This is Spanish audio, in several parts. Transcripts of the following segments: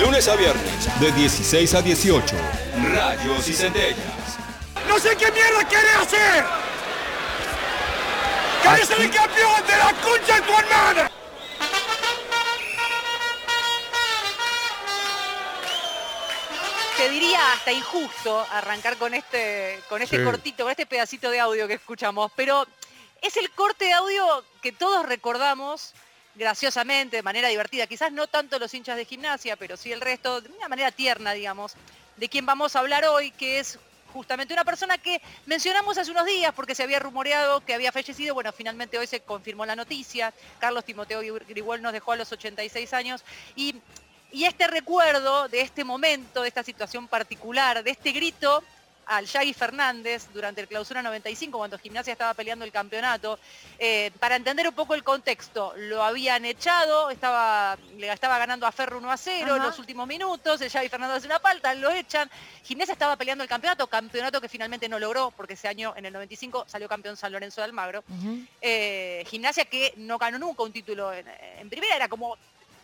Lunes a viernes, de 16 a 18. Rayos y centellas. ¡No sé qué mierda querés hacer! ¡Querés ser el campeón de la concha de tu hermana! Te diría hasta injusto arrancar con este, con este Sí. cortito, con este pedacito de audio que escuchamos, pero es el corte de audio que todos recordamos graciosamente, de manera divertida, quizás no tanto los hinchas de gimnasia, pero sí el resto, de una manera tierna, digamos, de quien vamos a hablar hoy, que es justamente una persona que mencionamos hace unos días porque se había rumoreado que había fallecido, bueno, finalmente hoy se confirmó la noticia, Carlos Timoteo Grigol nos dejó a los 86 años. Y y este recuerdo de este momento, de esta situación particular, de este grito al Yagi Fernández durante el clausura 95, cuando Gimnasia estaba peleando el campeonato, eh, para entender un poco el contexto, lo habían echado, estaba, le estaba ganando a Ferro 1 a 0 en los últimos minutos, el Yagi Fernández hace una falta, lo echan, Gimnasia estaba peleando el campeonato, campeonato que finalmente no logró, porque ese año, en el 95, salió campeón San Lorenzo de Almagro. Eh, gimnasia que no ganó nunca un título en, en primera, era como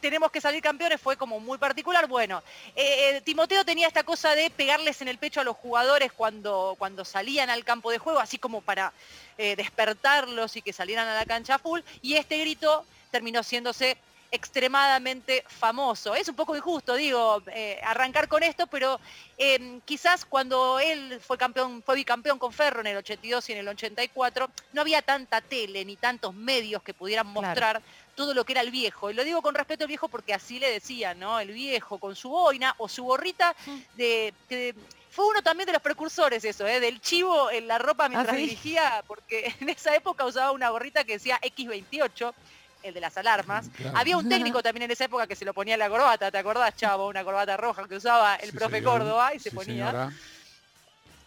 tenemos que salir campeones, fue como muy particular. Bueno, eh, Timoteo tenía esta cosa de pegarles en el pecho a los jugadores cuando, cuando salían al campo de juego, así como para eh, despertarlos y que salieran a la cancha full, y este grito terminó siéndose extremadamente famoso. Es un poco injusto, digo, eh, arrancar con esto, pero eh, quizás cuando él fue campeón, fue bicampeón con Ferro en el 82 y en el 84, no había tanta tele ni tantos medios que pudieran Claro. Todo lo que era el viejo. Y lo digo con respeto al viejo porque así le decían, ¿no? El viejo con su boina o su gorrita de... que fue uno también de los precursores eso, ¿eh? del chivo en la ropa mientras ¿sí? dirigía, porque en esa época usaba una gorrita que decía X28, el de las alarmas. Claro. Había un técnico también en esa época que se lo ponía en la corbata, ¿te acordás, Chavo? Una corbata roja que usaba el Sí, profe señor. Córdoba y se Sí, ponía.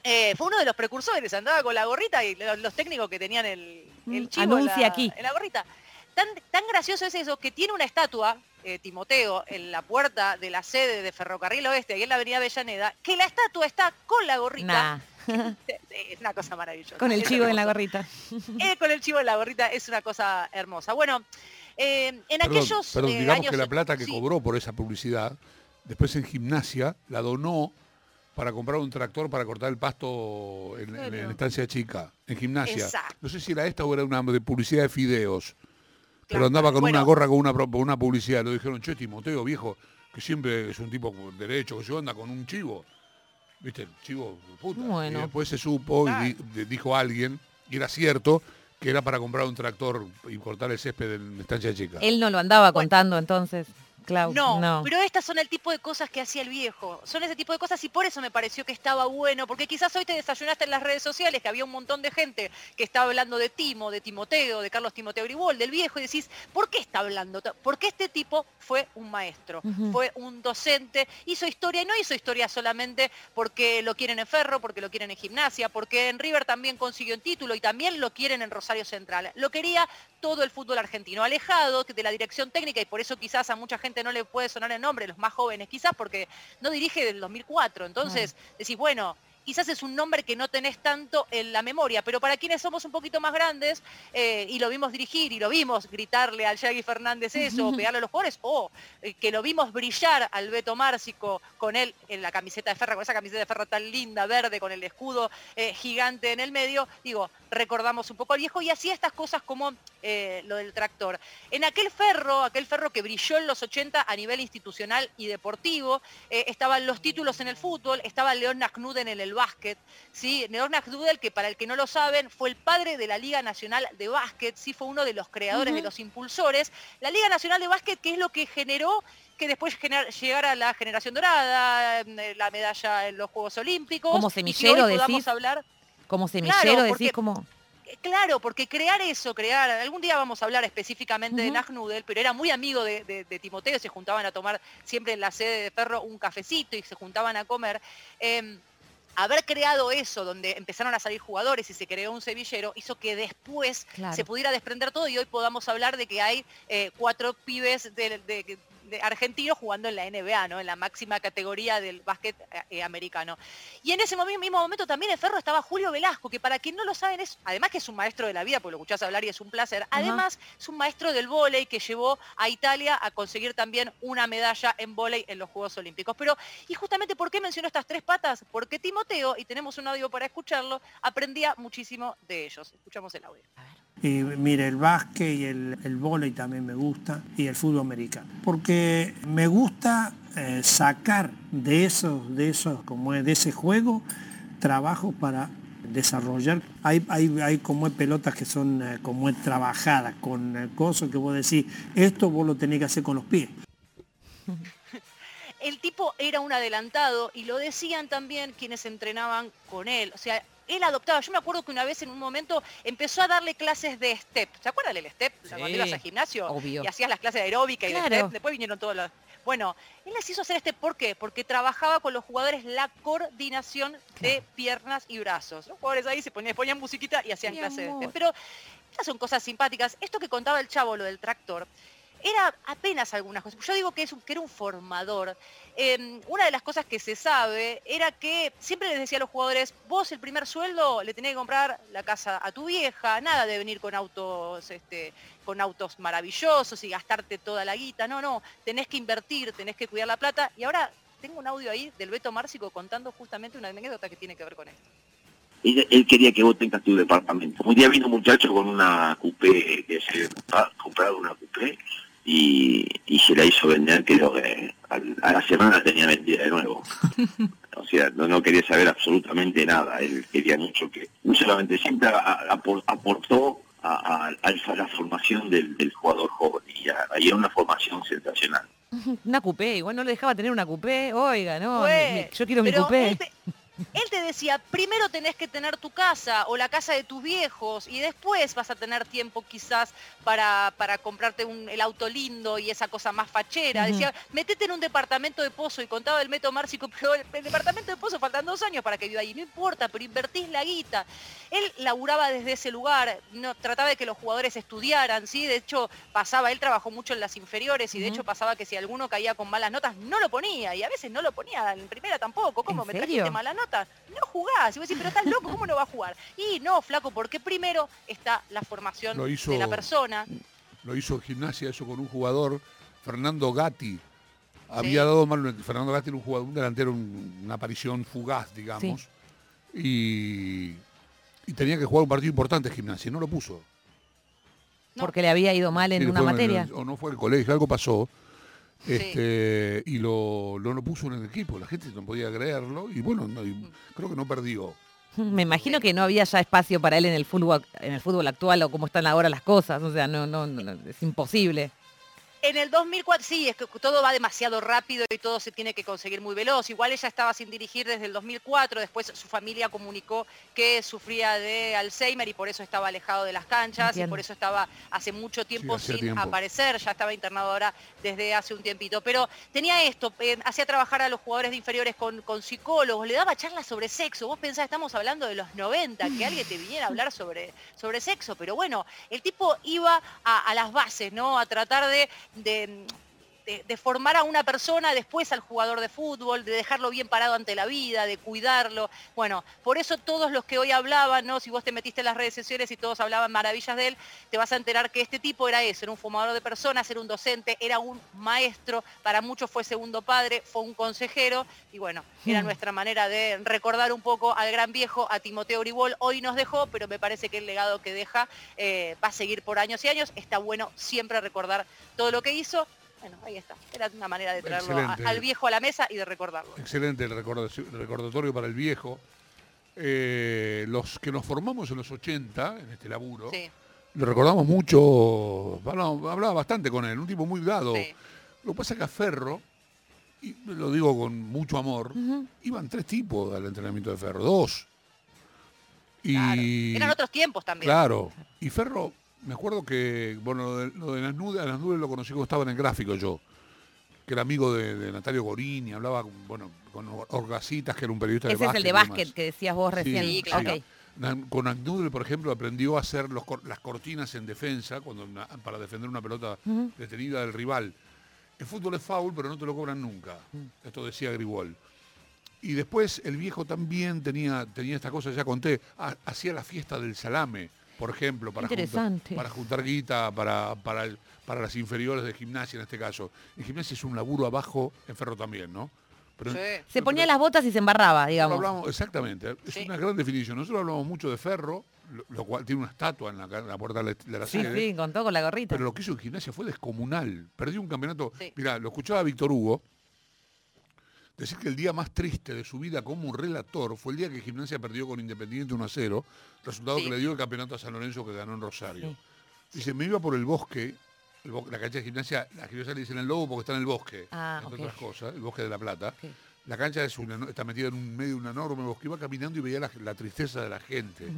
Eh, fue uno de los precursores, andaba con la gorrita y los, los técnicos que tenían el, el Mm, chivo en la, aquí. en la gorrita. Tan, tan gracioso es eso que tiene una estatua, eh, Timoteo, en la puerta de la sede de Ferrocarril Oeste, ahí en la avenida Avellaneda, que la estatua está con la gorrita. Nah. Es una cosa maravillosa. Con el chivo en la gorrita. Eh, con el chivo en la gorrita es una cosa hermosa. Bueno, eh, en Perdón, aquellos perdón, eh, digamos años- que la plata que sí. cobró por esa publicidad, después en gimnasia la donó para comprar un tractor para cortar el pasto en, en- en estancia chica, en gimnasia. Exacto. No sé si era esta o era una de publicidad de fideos. Pero andaba con Bueno. una gorra con una, con una publicidad. Lo dijeron, che, Timoteo, viejo, que siempre es un tipo con derecho, que se anda con un chivo. ¿Viste? Chivo puta. Bueno. Y después se supo y dijo alguien, y era cierto, que era para comprar un tractor y cortar el césped en estancia chica. Él no lo andaba Bueno. contando entonces, Clau. No, no. pero estas son el tipo de cosas que hacía el viejo. Son ese tipo de cosas y por eso me pareció que estaba bueno, porque quizás hoy te desayunaste en las redes sociales que había un montón de gente que estaba hablando de Timo, de Timoteo, de Carlos Timoteo Gribol, del viejo, y decís, ¿por qué está hablando? Porque este tipo fue un maestro, fue un docente, hizo historia y no hizo historia solamente porque lo quieren en Ferro, porque lo quieren en Gimnasia, porque en River también consiguió un título y también lo quieren en Rosario Central. Lo quería todo el fútbol argentino, alejado de la dirección técnica y por eso quizás a mucha gente no le puede sonar el nombre, los más jóvenes quizás, porque no dirige del 2004. Entonces decís, bueno, quizás es un nombre que no tenés tanto en la memoria, pero para quienes somos un poquito más grandes eh, y lo vimos dirigir y lo vimos gritarle al Yagi Fernández eso, o pegarle a los jugadores, o eh, que lo vimos brillar al Beto Márcico con él en la camiseta de Ferra, con esa camiseta de Ferra tan linda, verde, con el escudo eh, gigante en el medio, digo, recordamos un poco al viejo y hacía estas cosas como lo del tractor. En aquel ferro, aquel ferro que brilló en los 80 a nivel institucional y deportivo, estaban los títulos en el fútbol, estaba León Naknuden en el básquet, ¿sí? León Naknuden, que para el que no lo saben, fue el padre de la Liga Nacional de Básquet, sí fue uno de los creadores, de los impulsores. La Liga Nacional de Básquet, que es lo que generó que después gener- llegara la generación dorada, eh, la medalla en los Juegos Olímpicos. Como y que semillero, hoy decís. hablar Como semillero, porque- decís como... eh, Claro, porque crear eso, crear, algún día vamos a hablar específicamente de Ujú. Nagnudel, pero era muy amigo de, de- de Timoteo, se juntaban a tomar siempre en la sede de Ferro un cafecito y se juntaban a comer. Eh, haber creado eso, donde empezaron a salir jugadores y se creó un sevillero, hizo que después Claro. se pudiera desprender todo y hoy podamos hablar de que hay eh, cuatro pibes de, de- de argentino jugando en la NBA, ¿no? En la máxima categoría del básquet eh, eh, americano. Y en ese mismo momento también en Ferro estaba Julio Velasco, que para quien no lo saben es, además que es un maestro de la vida, porque lo escuchás hablar y es un placer, además es un maestro del vóley que llevó a Italia a conseguir también una medalla en vóley en los Juegos Olímpicos. Pero, y justamente, ¿por qué menciono estas tres patas? Porque Timoteo, y tenemos un audio para escucharlo, aprendía muchísimo de ellos. Escuchamos el audio. Y mire, el básquet y el, el también me gusta, y el fútbol americano. Porque me gusta eh, sacar de esos, de esos, como es, de ese juego, trabajo para desarrollar. Hay, hay, hay como pelotas que son eh, como es trabajadas, con el coso que vos decís, esto vos lo tenés que hacer con los pies. El tipo era un adelantado y lo decían también quienes entrenaban con él. O sea, él adoptaba. Yo me acuerdo que una vez en un momento empezó a darle clases de step. ¿Se acuerdan del step? Cuando ibas al gimnasio y hacías las clases de aeróbica y de step. Después vinieron todos los... Bueno, él les hizo hacer este ¿por qué? Porque trabajaba con los jugadores la coordinación de piernas y brazos. Los jugadores ahí se ponían, ponían musiquita y hacían clases de step. Pero estas son cosas simpáticas. Esto que contaba el chavo, lo del tractor, era apenas algunas cosas. Yo digo que, es que era un formador. Em, una de las cosas que se sabe era que siempre les decía a los jugadores, vos el primer sueldo le tenés que comprar la casa a tu vieja, nada de venir con autos, este, con autos maravillosos y gastarte toda la guita. No, no, tenés que invertir, tenés que cuidar la plata. Y ahora tengo un audio ahí del Beto Márcico contando justamente una anécdota que tiene que ver con esto. Él, quería que vos tengas tu departamento. Un día vino un muchacho con una coupé, que se ha comprado una coupé, y, se la hizo vender, creo que a, la semana tenía vendida de nuevo. O sea, no, quería saber absolutamente nada. Él quería mucho que, no solamente siempre aportó a, la formación del, jugador joven y, ahí era una formación sensacional. Una cupé, igual no le dejaba tener una cupé, oiga, no, yo quiero mi cupé. Él te decía, primero tenés que tener tu casa o la casa de tus viejos y después vas a tener tiempo quizás para, para comprarte un, el auto lindo y esa cosa más fachera. Decía, metete en un departamento de pozo y contaba el método Márcico, pero el, departamento de pozo faltan dos años para que viva ahí. No importa, pero invertís la guita. Él laburaba desde ese lugar, no, trataba de que los jugadores estudiaran, ¿sí? De hecho, pasaba, él trabajó mucho en las inferiores y de hecho pasaba que si alguno caía con malas notas, no lo ponía y a veces no lo ponía en primera tampoco. ¿Cómo me trajiste malas notas? No jugás. Y vos decís, pero estás loco, ¿cómo no va a jugar? Y no, flaco, porque primero está la formación de la persona. Lo hizo en gimnasia eso con un jugador, Fernando Gatti. Había dado mal, Fernando Gatti era un jugador, un delantero, una aparición fugaz, digamos. Y, tenía que jugar un partido importante en gimnasia, no lo puso. Porque le había ido mal en una materia. o no fue el colegio, algo pasó. Este, y lo, lo, puso en el equipo, la gente no podía creerlo y bueno, creo que no perdió. Me imagino que no había ya espacio para él en el fútbol, en el fútbol actual o como están ahora las cosas, o sea, no, no es imposible. En el 2004, sí, es que todo va demasiado rápido y todo se tiene que conseguir muy veloz. Igual ella estaba sin dirigir desde el 2004, después su familia comunicó que sufría de Alzheimer y por eso estaba alejado de las canchas y por eso estaba hace mucho tiempo sin aparecer, ya estaba internado ahora desde hace un tiempito. Pero tenía esto, eh, hacía trabajar a los jugadores de inferiores con, psicólogos, le daba charlas sobre sexo. Vos pensás, estamos hablando de los 90, que alguien te viniera a hablar sobre, sobre sexo, pero bueno, el tipo iba a, a las bases, ¿no? A tratar de de, de, formar a una persona, después al jugador de fútbol, de dejarlo bien parado ante la vida, de cuidarlo. Bueno, por eso todos los que hoy hablaban, ¿no? si vos te metiste en las redes sociales y todos hablaban maravillas de él, te vas a enterar que este tipo era eso, era un fumador de personas, era un docente, era un maestro, para muchos fue segundo padre, fue un consejero, y bueno, era hmm. nuestra manera de recordar un poco al gran viejo, a Timoteo Uribol. Hoy nos dejó, pero me parece que el legado que deja eh, va a seguir por años y años. Está bueno siempre recordar todo lo que hizo bueno, ahí está. Era una manera de traerlo al viejo a la mesa y de recordarlo. Excelente el, recordatorio para el viejo. Eh, los que nos formamos en los 80, en este laburo, lo recordamos mucho, hablaba, bastante con él, un tipo muy dado. Lo que pasa es que a Ferro, y lo digo con mucho amor, iban tres tipos al entrenamiento de Ferro, dos. Y, Eran otros tiempos también. Claro. Y Ferro me acuerdo que, bueno, lo de, las nubes, las nubes lo conocí cuando estaba en el gráfico yo, que era amigo de, Natalia Gorini, hablaba, bueno, con Orgasitas, que era un periodista de básquet. Ese es el de básquet que decías vos recién. Sí, claro. Con Agnudel, por ejemplo, aprendió a hacer las cortinas en defensa, cuando para defender una pelota detenida del rival. el fútbol es foul, pero no te lo cobran nunca. Mm. Esto decía Gribol. Y después el viejo también tenía, tenía esta cosa, ya conté, hacía la fiesta del salame, por ejemplo, para, juntar, para juntar guita, para, para, para las inferiores de gimnasia en este caso. En gimnasia es un laburo abajo, en ferro también, ¿no? se ponía las botas y se embarraba, digamos. exactamente, es una gran definición. Nosotros hablamos mucho de ferro, lo, cual tiene una estatua en la, puerta de la, sí, sede. Sí, con todo, con la gorrita. Pero lo que hizo en gimnasia fue descomunal. Perdió un campeonato. Mira, lo escuchaba Víctor Hugo decir que el día más triste de su vida como un relator fue el día que Gimnasia perdió con Independiente 1 a 0, resultado que le dio el campeonato a San Lorenzo que ganó en Rosario. Dice, me iba por el bosque, la cancha de gimnasia, la gimnasia le dicen el lobo porque está en el bosque, ah, entre otras cosas, el bosque de La Plata. La cancha está metida en un medio de un enorme bosque. Iba caminando y veía la, tristeza de la gente.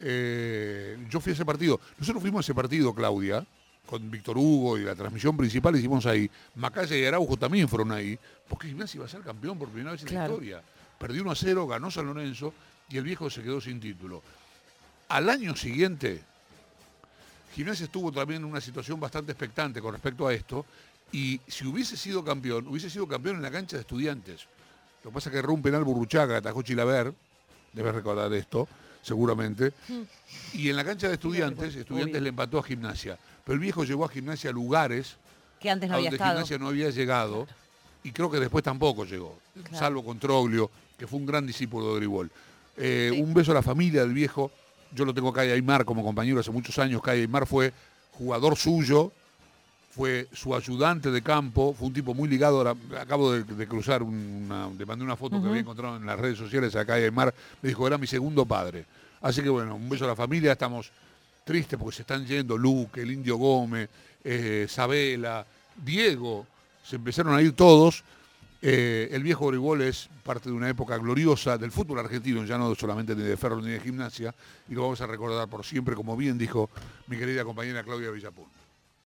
Eh, yo fui a ese partido. Nosotros fuimos a ese partido, Claudia, con Víctor Hugo y la transmisión principal hicimos ahí. Macaya y Araujo también fueron ahí, porque Gimnasia iba a ser campeón por primera vez en la historia. Perdió 1 a 0, ganó San Lorenzo y el viejo se quedó sin título. Al año siguiente, Gimnasia estuvo también en una situación bastante expectante con respecto a esto, y si hubiese sido campeón, hubiese sido campeón en la cancha de estudiantes. Lo que pasa es que erró un penal Burruchaga, atajó Chilaver, debes recordar esto, seguramente. Mm. Y en la cancha de estudiantes, estudiantes le empató a gimnasia. Pero el viejo llegó a gimnasia a lugares que antes no había donde gimnasia no había llegado. Y creo que después tampoco llegó, salvo con Troglio, que fue un gran discípulo de Gribol. Eh, un beso a la familia del viejo. Yo lo tengo a Calle Aymar como compañero hace muchos años. Calle Aymar fue jugador suyo, fue su ayudante de campo, fue un tipo muy ligado, acabo de, cruzar, una, le mandé una foto que había encontrado en las redes sociales a Calle Aymar, me dijo, era mi segundo padre. Así que bueno, un beso a la familia, estamos tristes porque se están yendo Luque, el Indio Gómez, eh, Sabela, Diego, se empezaron a ir todos. Eh, el viejo Grigol es parte de una época gloriosa del fútbol argentino, ya no solamente ni de ferro ni de gimnasia, y lo vamos a recordar por siempre, como bien dijo mi querida compañera Claudia Villapun.